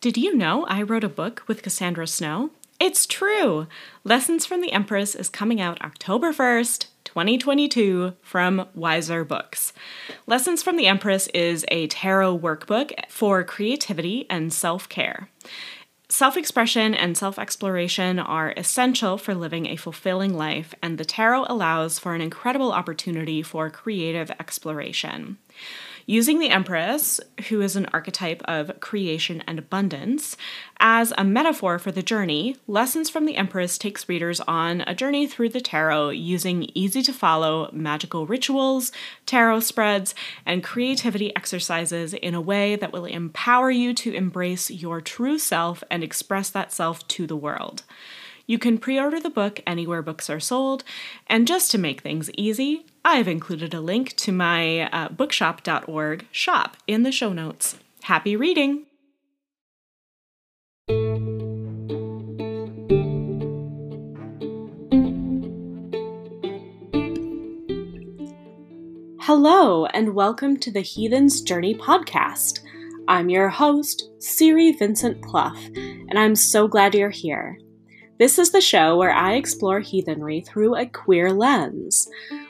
Did you know I wrote a book with Cassandra Snow? It's true! Lessons from the Empress is coming out October 1st, 2022 from Weiser Books. Lessons from the Empress is a tarot workbook for creativity and self care. Self expression and self exploration are essential for living a fulfilling life, and the tarot allows for an incredible opportunity for creative exploration. Using the Empress, who is an archetype of creation and abundance, as a metaphor for the journey, Lessons from the Empress takes readers on a journey through the tarot using easy to follow magical rituals, tarot spreads, and creativity exercises in a way that will empower you to embrace your true self and express that self to the world. You can pre order the book anywhere books are sold, and just to make things easy, I've included a link to my uh, bookshop.org shop in the show notes. Happy reading! Hello, and welcome to the Heathen's Journey podcast. I'm your host, Siri Vincent Plouff, and I'm so glad you're here. This is the show where I explore heathenry through a queer lens.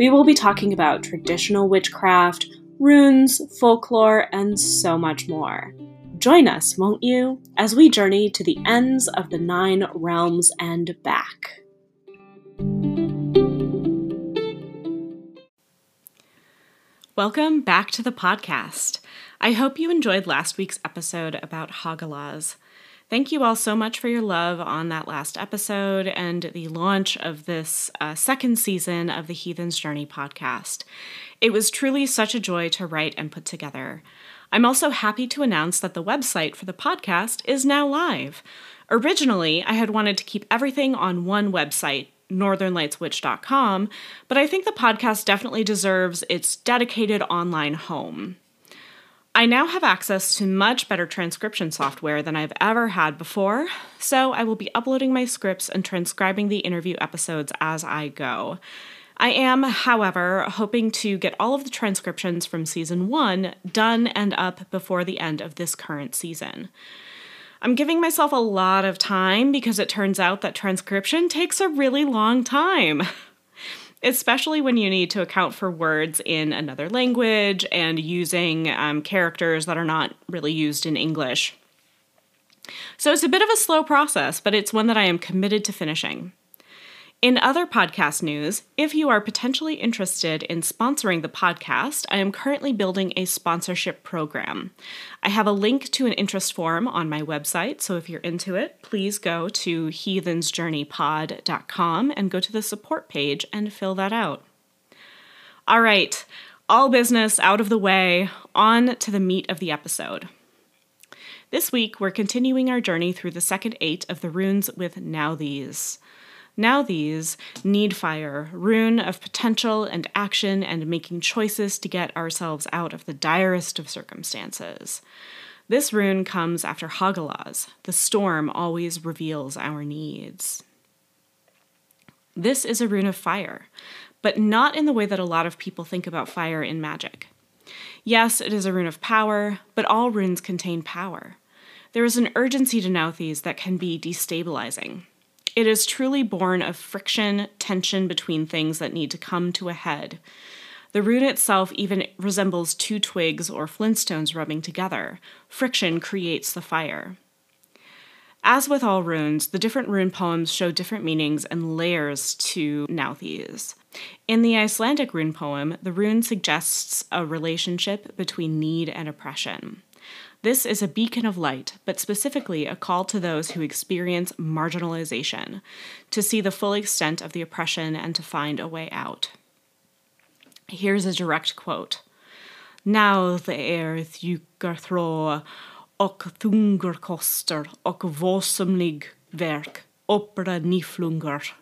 We will be talking about traditional witchcraft, runes, folklore, and so much more. Join us, won't you, as we journey to the ends of the nine realms and back. Welcome back to the podcast. I hope you enjoyed last week's episode about Hagalaz. Thank you all so much for your love on that last episode and the launch of this uh, second season of the Heathen's Journey podcast. It was truly such a joy to write and put together. I'm also happy to announce that the website for the podcast is now live. Originally, I had wanted to keep everything on one website, northernlightswitch.com, but I think the podcast definitely deserves its dedicated online home. I now have access to much better transcription software than I've ever had before, so I will be uploading my scripts and transcribing the interview episodes as I go. I am, however, hoping to get all of the transcriptions from season one done and up before the end of this current season. I'm giving myself a lot of time because it turns out that transcription takes a really long time. especially when you need to account for words in another language and using um, characters that are not really used in English. So it's a bit of a slow process, but it's one that I am committed to finishing. In other podcast news, if you are potentially interested in sponsoring the podcast, I am currently building a sponsorship program. I have a link to an interest form on my website, so if you're into it, please go to heathensjourneypod.com and go to the support page and fill that out. All right, all business out of the way, on to the meat of the episode. This week, we're continuing our journey through the second eight of the runes with Nauthiz. Nauthiz need fire, rune of potential and action and making choices to get ourselves out of the direst of circumstances. This rune comes after Hagalaz. The storm always reveals our needs. This is a rune of fire, but not in the way that a lot of people think about fire in magic. Yes, it is a rune of power, but all runes contain power. There is an urgency to Nauthiz that can be destabilizing. It is truly born of friction, tension between things that need to come to a head. The rune itself even resembles two twigs or flintstones rubbing together. Friction creates the fire. As with all runes, the different rune poems show different meanings and layers to Nauthiz. In the Icelandic rune poem, the rune suggests a relationship between need and oppression. This is a beacon of light, but specifically a call to those who experience marginalization, to see the full extent of the oppression and to find a way out. Here's a direct quote Now the earth jukar thrå och thungar koster och våsomlig verk opera niflungar.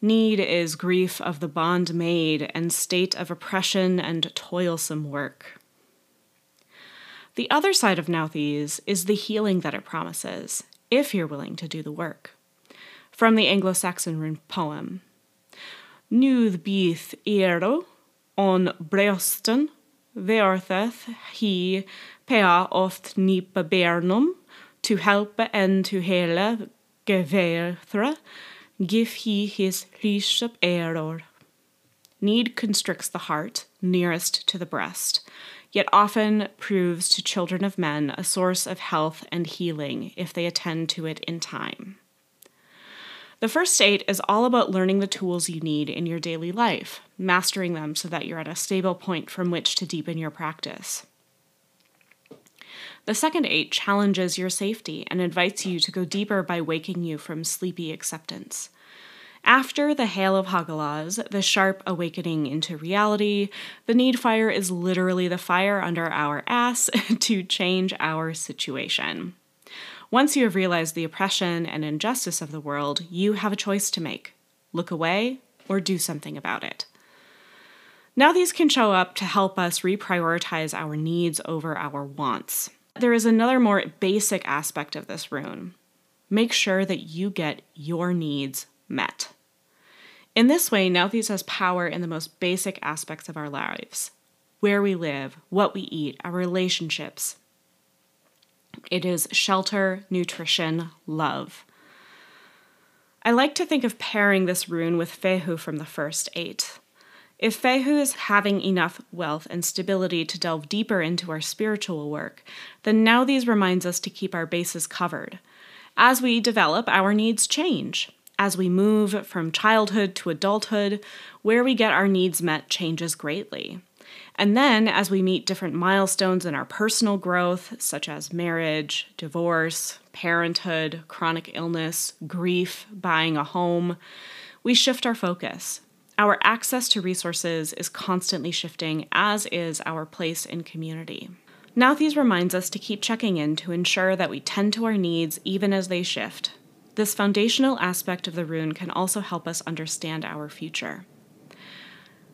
Need is grief of the bond made and state of oppression and toilsome work. The other side of Nauthiz is the healing that it promises, if you're willing to do the work. From the Anglo Saxon poem Nuð bith ero on breosten, veortheth he pea oft nipa bernum, To help and to hele geverthra, give he his lyshep error. Need constricts the heart, nearest to the breast, yet often proves to children of men a source of health and healing if they attend to it in time. The first eight is all about learning the tools you need in your daily life, mastering them so that you're at a stable point from which to deepen your practice. The second eight challenges your safety and invites you to go deeper by waking you from sleepy acceptance. After the Hail of Hagalaz, the sharp awakening into reality, the need fire is literally the fire under our ass to change our situation. Once you have realized the oppression and injustice of the world, you have a choice to make look away or do something about it. Nauthiz can show up to help us reprioritize our needs over our wants. There is another more basic aspect of this rune make sure that you get your needs met. In this way, Nauthiz has power in the most basic aspects of our lives where we live, what we eat, our relationships. It is shelter, nutrition, love. I like to think of pairing this rune with Fehu from the first eight. If Fehu is having enough wealth and stability to delve deeper into our spiritual work, then Nauthiz reminds us to keep our bases covered. As we develop, our needs change. As we move from childhood to adulthood, where we get our needs met changes greatly. And then, as we meet different milestones in our personal growth, such as marriage, divorce, parenthood, chronic illness, grief, buying a home, we shift our focus. Our access to resources is constantly shifting, as is our place in community. Nauthiz reminds us to keep checking in to ensure that we tend to our needs even as they shift, this foundational aspect of the rune can also help us understand our future.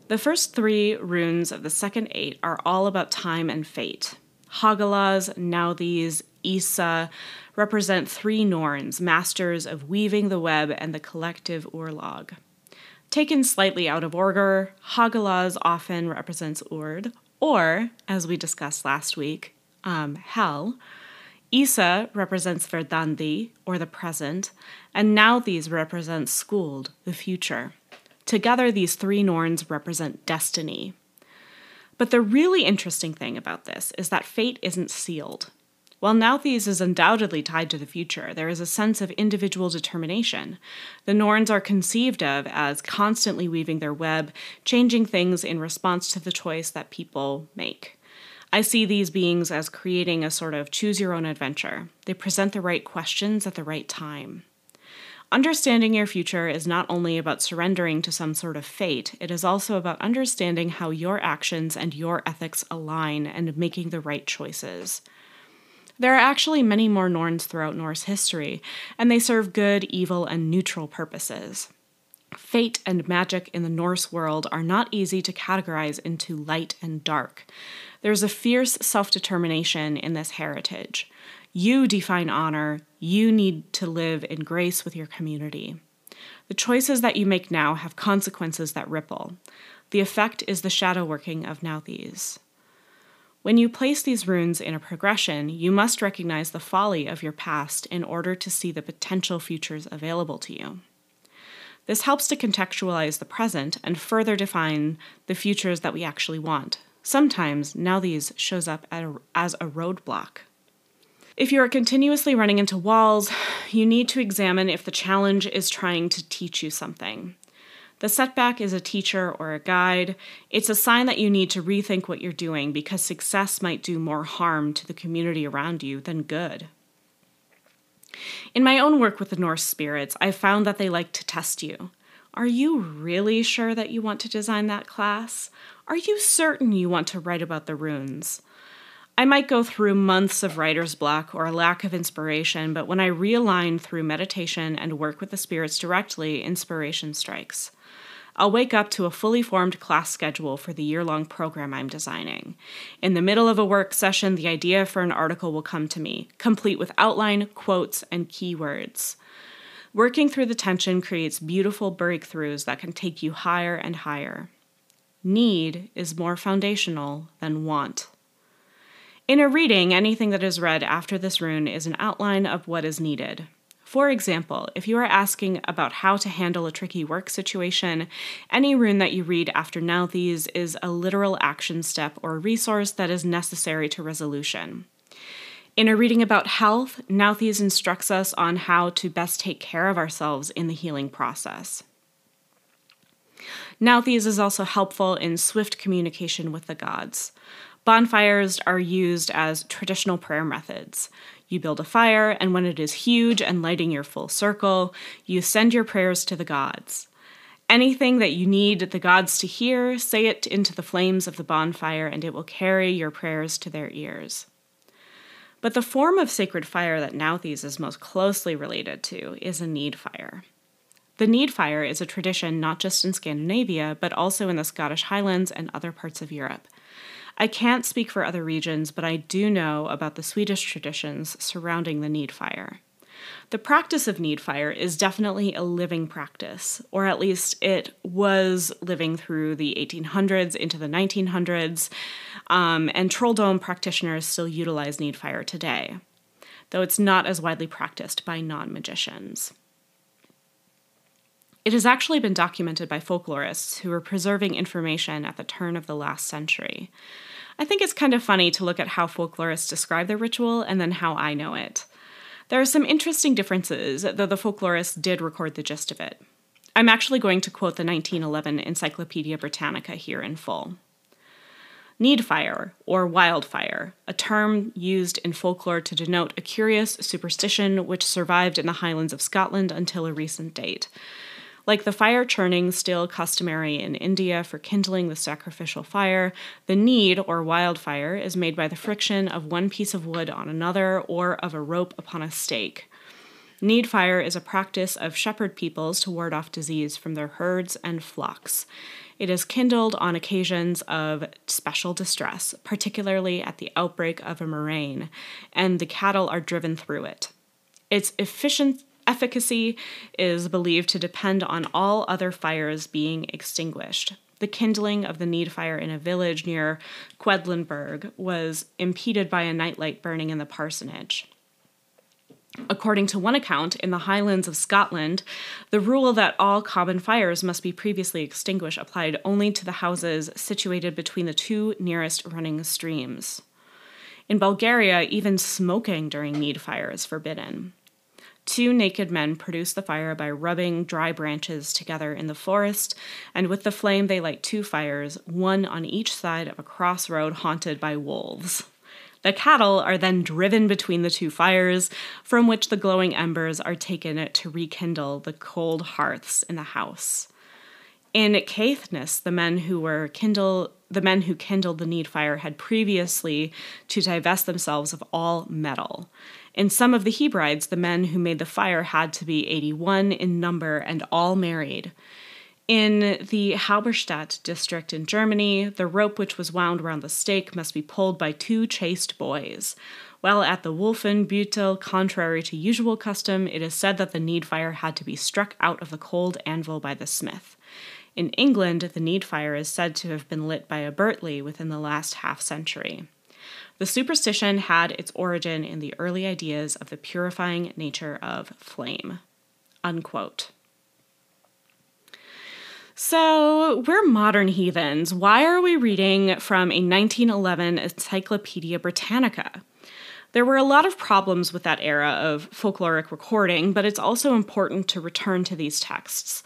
The first three runes of the second eight are all about time and fate. Hagalaz, Nauthiz, Isa represent three Norns, masters of weaving the web and the collective Urlog. Taken slightly out of order, Hagalaz often represents Urd, or, as we discussed last week, um, Hel, Isa represents Verdandi, or the present, and Nauthiz represents Skuld, the future. Together, these three Norns represent destiny. But the really interesting thing about this is that fate isn't sealed. While Nauthiz is undoubtedly tied to the future, there is a sense of individual determination. The Norns are conceived of as constantly weaving their web, changing things in response to the choice that people make. I see these beings as creating a sort of choose your own adventure. They present the right questions at the right time. Understanding your future is not only about surrendering to some sort of fate, it is also about understanding how your actions and your ethics align and making the right choices. There are actually many more Norns throughout Norse history, and they serve good, evil, and neutral purposes. Fate and magic in the Norse world are not easy to categorize into light and dark. There's a fierce self determination in this heritage. You define honor, you need to live in grace with your community. The choices that you make now have consequences that ripple. The effect is the shadow working of Nauthiz. When you place these runes in a progression, you must recognize the folly of your past in order to see the potential futures available to you. This helps to contextualize the present and further define the futures that we actually want. Sometimes Nauthiz shows up as a roadblock. If you are continuously running into walls, you need to examine if the challenge is trying to teach you something. The setback is a teacher or a guide. It's a sign that you need to rethink what you're doing because success might do more harm to the community around you than good. In my own work with the Norse spirits, I've found that they like to test you. Are you really sure that you want to design that class? Are you certain you want to write about the runes? I might go through months of writer's block or a lack of inspiration, but when I realign through meditation and work with the spirits directly, inspiration strikes. I'll wake up to a fully formed class schedule for the year long program I'm designing. In the middle of a work session, the idea for an article will come to me, complete with outline, quotes, and keywords. Working through the tension creates beautiful breakthroughs that can take you higher and higher. Need is more foundational than want. In a reading, anything that is read after this rune is an outline of what is needed. For example, if you are asking about how to handle a tricky work situation, any rune that you read after Nauthiz is a literal action step or resource that is necessary to resolution. In a reading about health, Nauthiz instructs us on how to best take care of ourselves in the healing process. Nauthiz is also helpful in swift communication with the gods. Bonfires are used as traditional prayer methods. You build a fire, and when it is huge and lighting your full circle, you send your prayers to the gods. Anything that you need the gods to hear, say it into the flames of the bonfire, and it will carry your prayers to their ears. But the form of sacred fire that Nauthiz is most closely related to is a need fire. The need fire is a tradition not just in Scandinavia, but also in the Scottish Highlands and other parts of Europe. I can't speak for other regions, but I do know about the Swedish traditions surrounding the need fire. The practice of need fire is definitely a living practice, or at least it was living through the 1800s into the 1900s, um, and Trolldom practitioners still utilize need fire today, though it's not as widely practiced by non magicians. It has actually been documented by folklorists who were preserving information at the turn of the last century. I think it's kind of funny to look at how folklorists describe the ritual and then how I know it. There are some interesting differences, though the folklorists did record the gist of it. I'm actually going to quote the 1911 Encyclopedia Britannica here in full. Needfire, or wildfire, a term used in folklore to denote a curious superstition which survived in the Highlands of Scotland until a recent date. Like the fire churning still customary in India for kindling the sacrificial fire, the need, or wildfire, is made by the friction of one piece of wood on another or of a rope upon a stake. Need fire is a practice of shepherd peoples to ward off disease from their herds and flocks. It is kindled on occasions of special distress, particularly at the outbreak of a murrain, and the cattle are driven through it. Its efficient efficacy is believed to depend on all other fires being extinguished. The kindling of the need fire in a village near Quedlinburg was impeded by a nightlight burning in the parsonage. According to one account, in the Highlands of Scotland, the rule that all common fires must be previously extinguished applied only to the houses situated between the two nearest running streams. In Bulgaria, even smoking during need fire is forbidden. Two naked men produce the fire by rubbing dry branches together in the forest, and with the flame they light two fires, one on each side of a crossroad haunted by wolves. The cattle are then driven between the two fires, from which the glowing embers are taken to rekindle the cold hearths in the house. In Caithness, the men who were kindle the men who kindled the need fire had previously to divest themselves of all metal. In some of the Hebrides, the men who made the fire had to be 81 in number and all married. In the Halberstadt district in Germany, the rope which was wound around the stake must be pulled by two chaste boys. While at the Wolfenbüttel, contrary to usual custom, it is said that the need fire had to be struck out of the cold anvil by the smith. In England, the need fire is said to have been lit by a Bertley within the last half century. The superstition had its origin in the early ideas of the purifying nature of flame. Unquote. So, we're modern heathens. Why are we reading from a 1911 Encyclopedia Britannica? There were a lot of problems with that era of folkloric recording, but it's also important to return to these texts.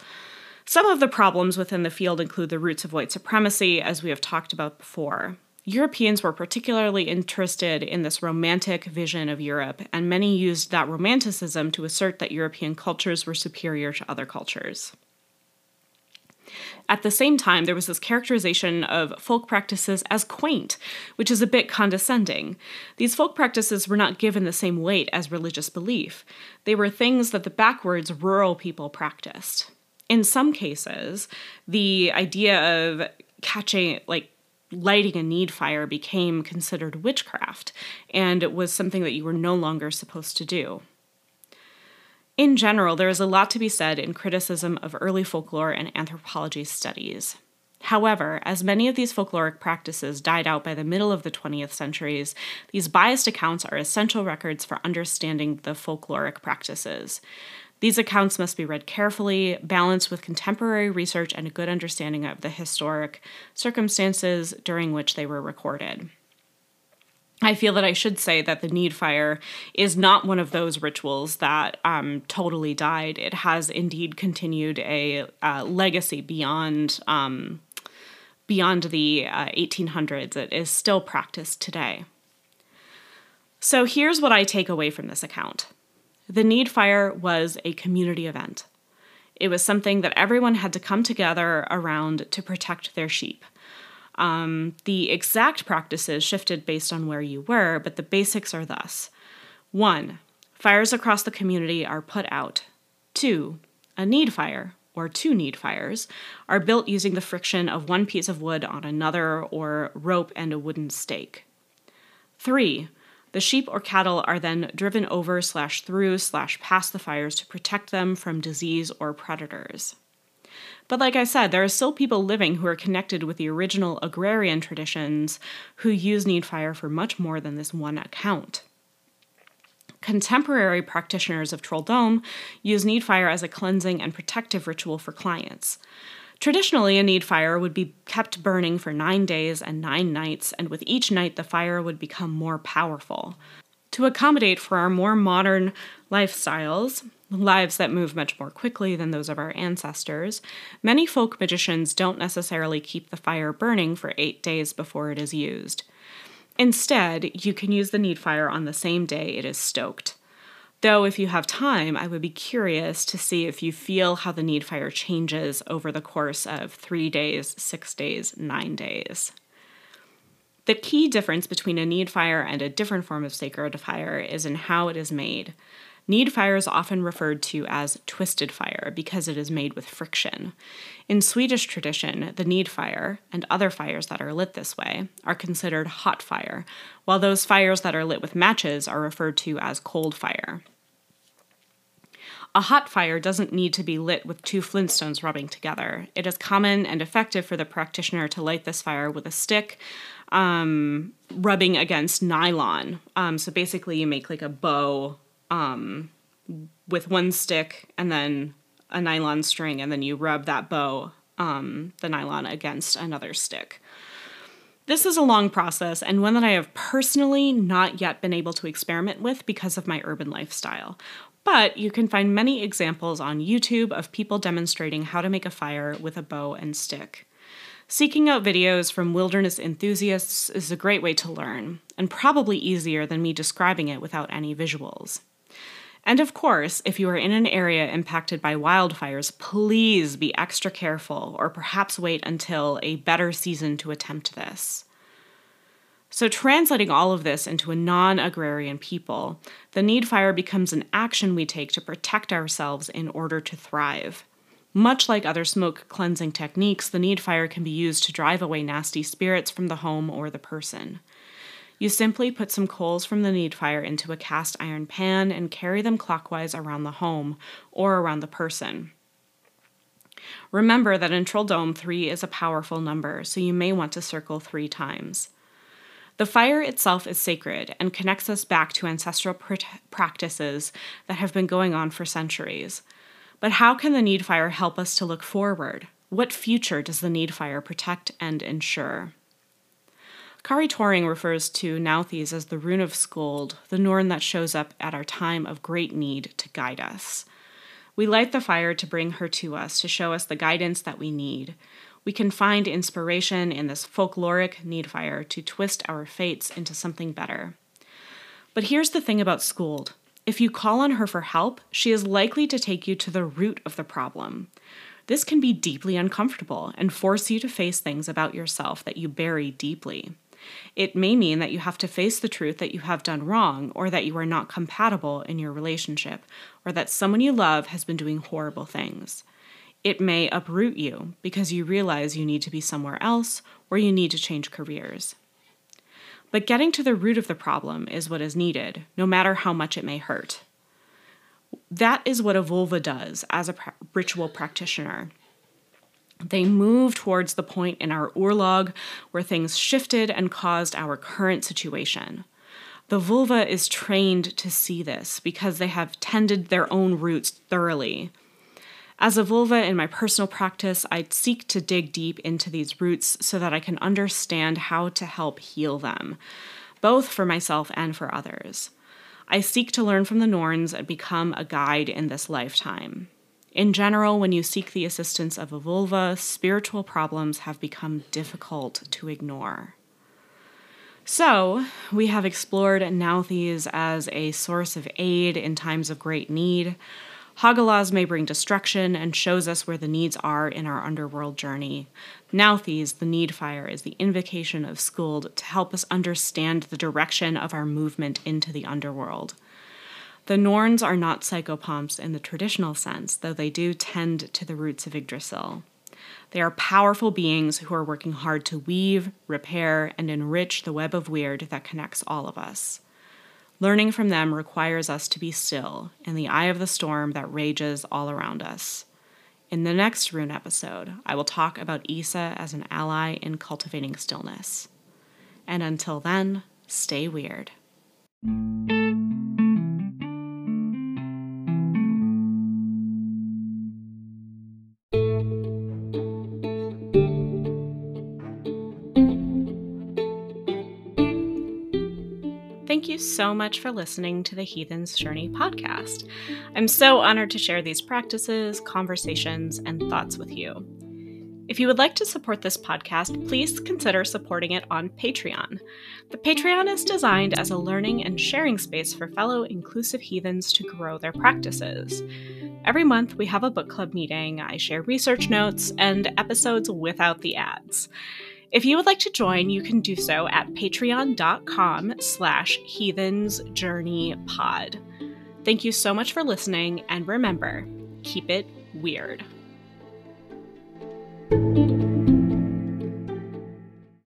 Some of the problems within the field include the roots of white supremacy, as we have talked about before. Europeans were particularly interested in this romantic vision of Europe, and many used that romanticism to assert that European cultures were superior to other cultures. At the same time, there was this characterization of folk practices as quaint, which is a bit condescending. These folk practices were not given the same weight as religious belief, they were things that the backwards rural people practiced in some cases, the idea of catching, like, lighting a need fire became considered witchcraft, and it was something that you were no longer supposed to do. In general, there is a lot to be said in criticism of early folklore and anthropology studies. However, as many of these folkloric practices died out by the middle of the 20th centuries, these biased accounts are essential records for understanding the folkloric practices. These accounts must be read carefully, balanced with contemporary research and a good understanding of the historic circumstances during which they were recorded. I feel that I should say that the need fire is not one of those rituals that um, totally died. It has indeed continued a uh, legacy beyond um, beyond the uh, 1800s. It is still practiced today. So here's what I take away from this account the Need Fire was a community event. It was something that everyone had to come together around to protect their sheep. Um, the exact practices shifted based on where you were, but the basics are thus 1. Fires across the community are put out. 2. A need fire, or two need fires, are built using the friction of one piece of wood on another or rope and a wooden stake. 3. The sheep or cattle are then driven over slash through slash past the fires to protect them from disease or predators. But like I said, there are still people living who are connected with the original agrarian traditions who use need fire for much more than this one account. Contemporary practitioners of Trolldom use need fire as a cleansing and protective ritual for clients. Traditionally, a need fire would be kept burning for nine days and nine nights, and with each night, the fire would become more powerful. To accommodate for our more modern lifestyles, lives that move much more quickly than those of our ancestors, many folk magicians don't necessarily keep the fire burning for eight days before it is used. Instead, you can use the need fire on the same day it is stoked. Though, if you have time, I would be curious to see if you feel how the need fire changes over the course of three days, six days, nine days. The key difference between a need fire and a different form of sacred fire is in how it is made. Need fire is often referred to as twisted fire because it is made with friction. In Swedish tradition, the need fire, and other fires that are lit this way, are considered hot fire, while those fires that are lit with matches are referred to as cold fire. A hot fire doesn't need to be lit with two flintstones rubbing together. It is common and effective for the practitioner to light this fire with a stick um, rubbing against nylon. Um, so basically, you make like a bow um, with one stick and then a nylon string, and then you rub that bow, um, the nylon, against another stick. This is a long process and one that I have personally not yet been able to experiment with because of my urban lifestyle. But you can find many examples on YouTube of people demonstrating how to make a fire with a bow and stick. Seeking out videos from wilderness enthusiasts is a great way to learn, and probably easier than me describing it without any visuals. And of course, if you are in an area impacted by wildfires, please be extra careful or perhaps wait until a better season to attempt this. So, translating all of this into a non agrarian people, the need fire becomes an action we take to protect ourselves in order to thrive. Much like other smoke cleansing techniques, the need fire can be used to drive away nasty spirits from the home or the person. You simply put some coals from the need fire into a cast iron pan and carry them clockwise around the home or around the person. Remember that in Trolldom, 3 is a powerful number, so you may want to circle three times. The fire itself is sacred and connects us back to ancestral pr- practices that have been going on for centuries. But how can the need fire help us to look forward? What future does the need fire protect and ensure? Kari Tauring refers to Nauthiz as the rune of Skuld, the Norn that shows up at our time of great need to guide us. We light the fire to bring her to us, to show us the guidance that we need. We can find inspiration in this folkloric need fire to twist our fates into something better. But here's the thing about Skuld if you call on her for help, she is likely to take you to the root of the problem. This can be deeply uncomfortable and force you to face things about yourself that you bury deeply. It may mean that you have to face the truth that you have done wrong, or that you are not compatible in your relationship, or that someone you love has been doing horrible things. It may uproot you because you realize you need to be somewhere else or you need to change careers. But getting to the root of the problem is what is needed, no matter how much it may hurt. That is what a völva does as a ritual practitioner. They move towards the point in our urlog where things shifted and caused our current situation. The völva is trained to see this because they have tended their own roots thoroughly. As a völva in my personal practice, I seek to dig deep into these roots so that I can understand how to help heal them, both for myself and for others. I seek to learn from the Norns and become a guide in this lifetime. In general, when you seek the assistance of a völva, spiritual problems have become difficult to ignore. So, we have explored Nauthiz as a source of aid in times of great need. Hagalaz may bring destruction and shows us where the needs are in our underworld journey. Nauthiz, the need fire, is the invocation of Skuld to help us understand the direction of our movement into the underworld. The Norns are not psychopomps in the traditional sense, though they do tend to the roots of Yggdrasil. They are powerful beings who are working hard to weave, repair, and enrich the web of weird that connects all of us. Learning from them requires us to be still in the eye of the storm that rages all around us. In the next rune episode, I will talk about Isa as an ally in cultivating stillness. And until then, stay weird. Thank you so much for listening to the Heathen's Journey podcast. I'm so honored to share these practices, conversations, and thoughts with you. If you would like to support this podcast, please consider supporting it on Patreon. The Patreon is designed as a learning and sharing space for fellow inclusive heathens to grow their practices. Every month, we have a book club meeting, I share research notes, and episodes without the ads. If you would like to join, you can do so at patreon.com slash heathensjourneypod. Thank you so much for listening, and remember, keep it weird.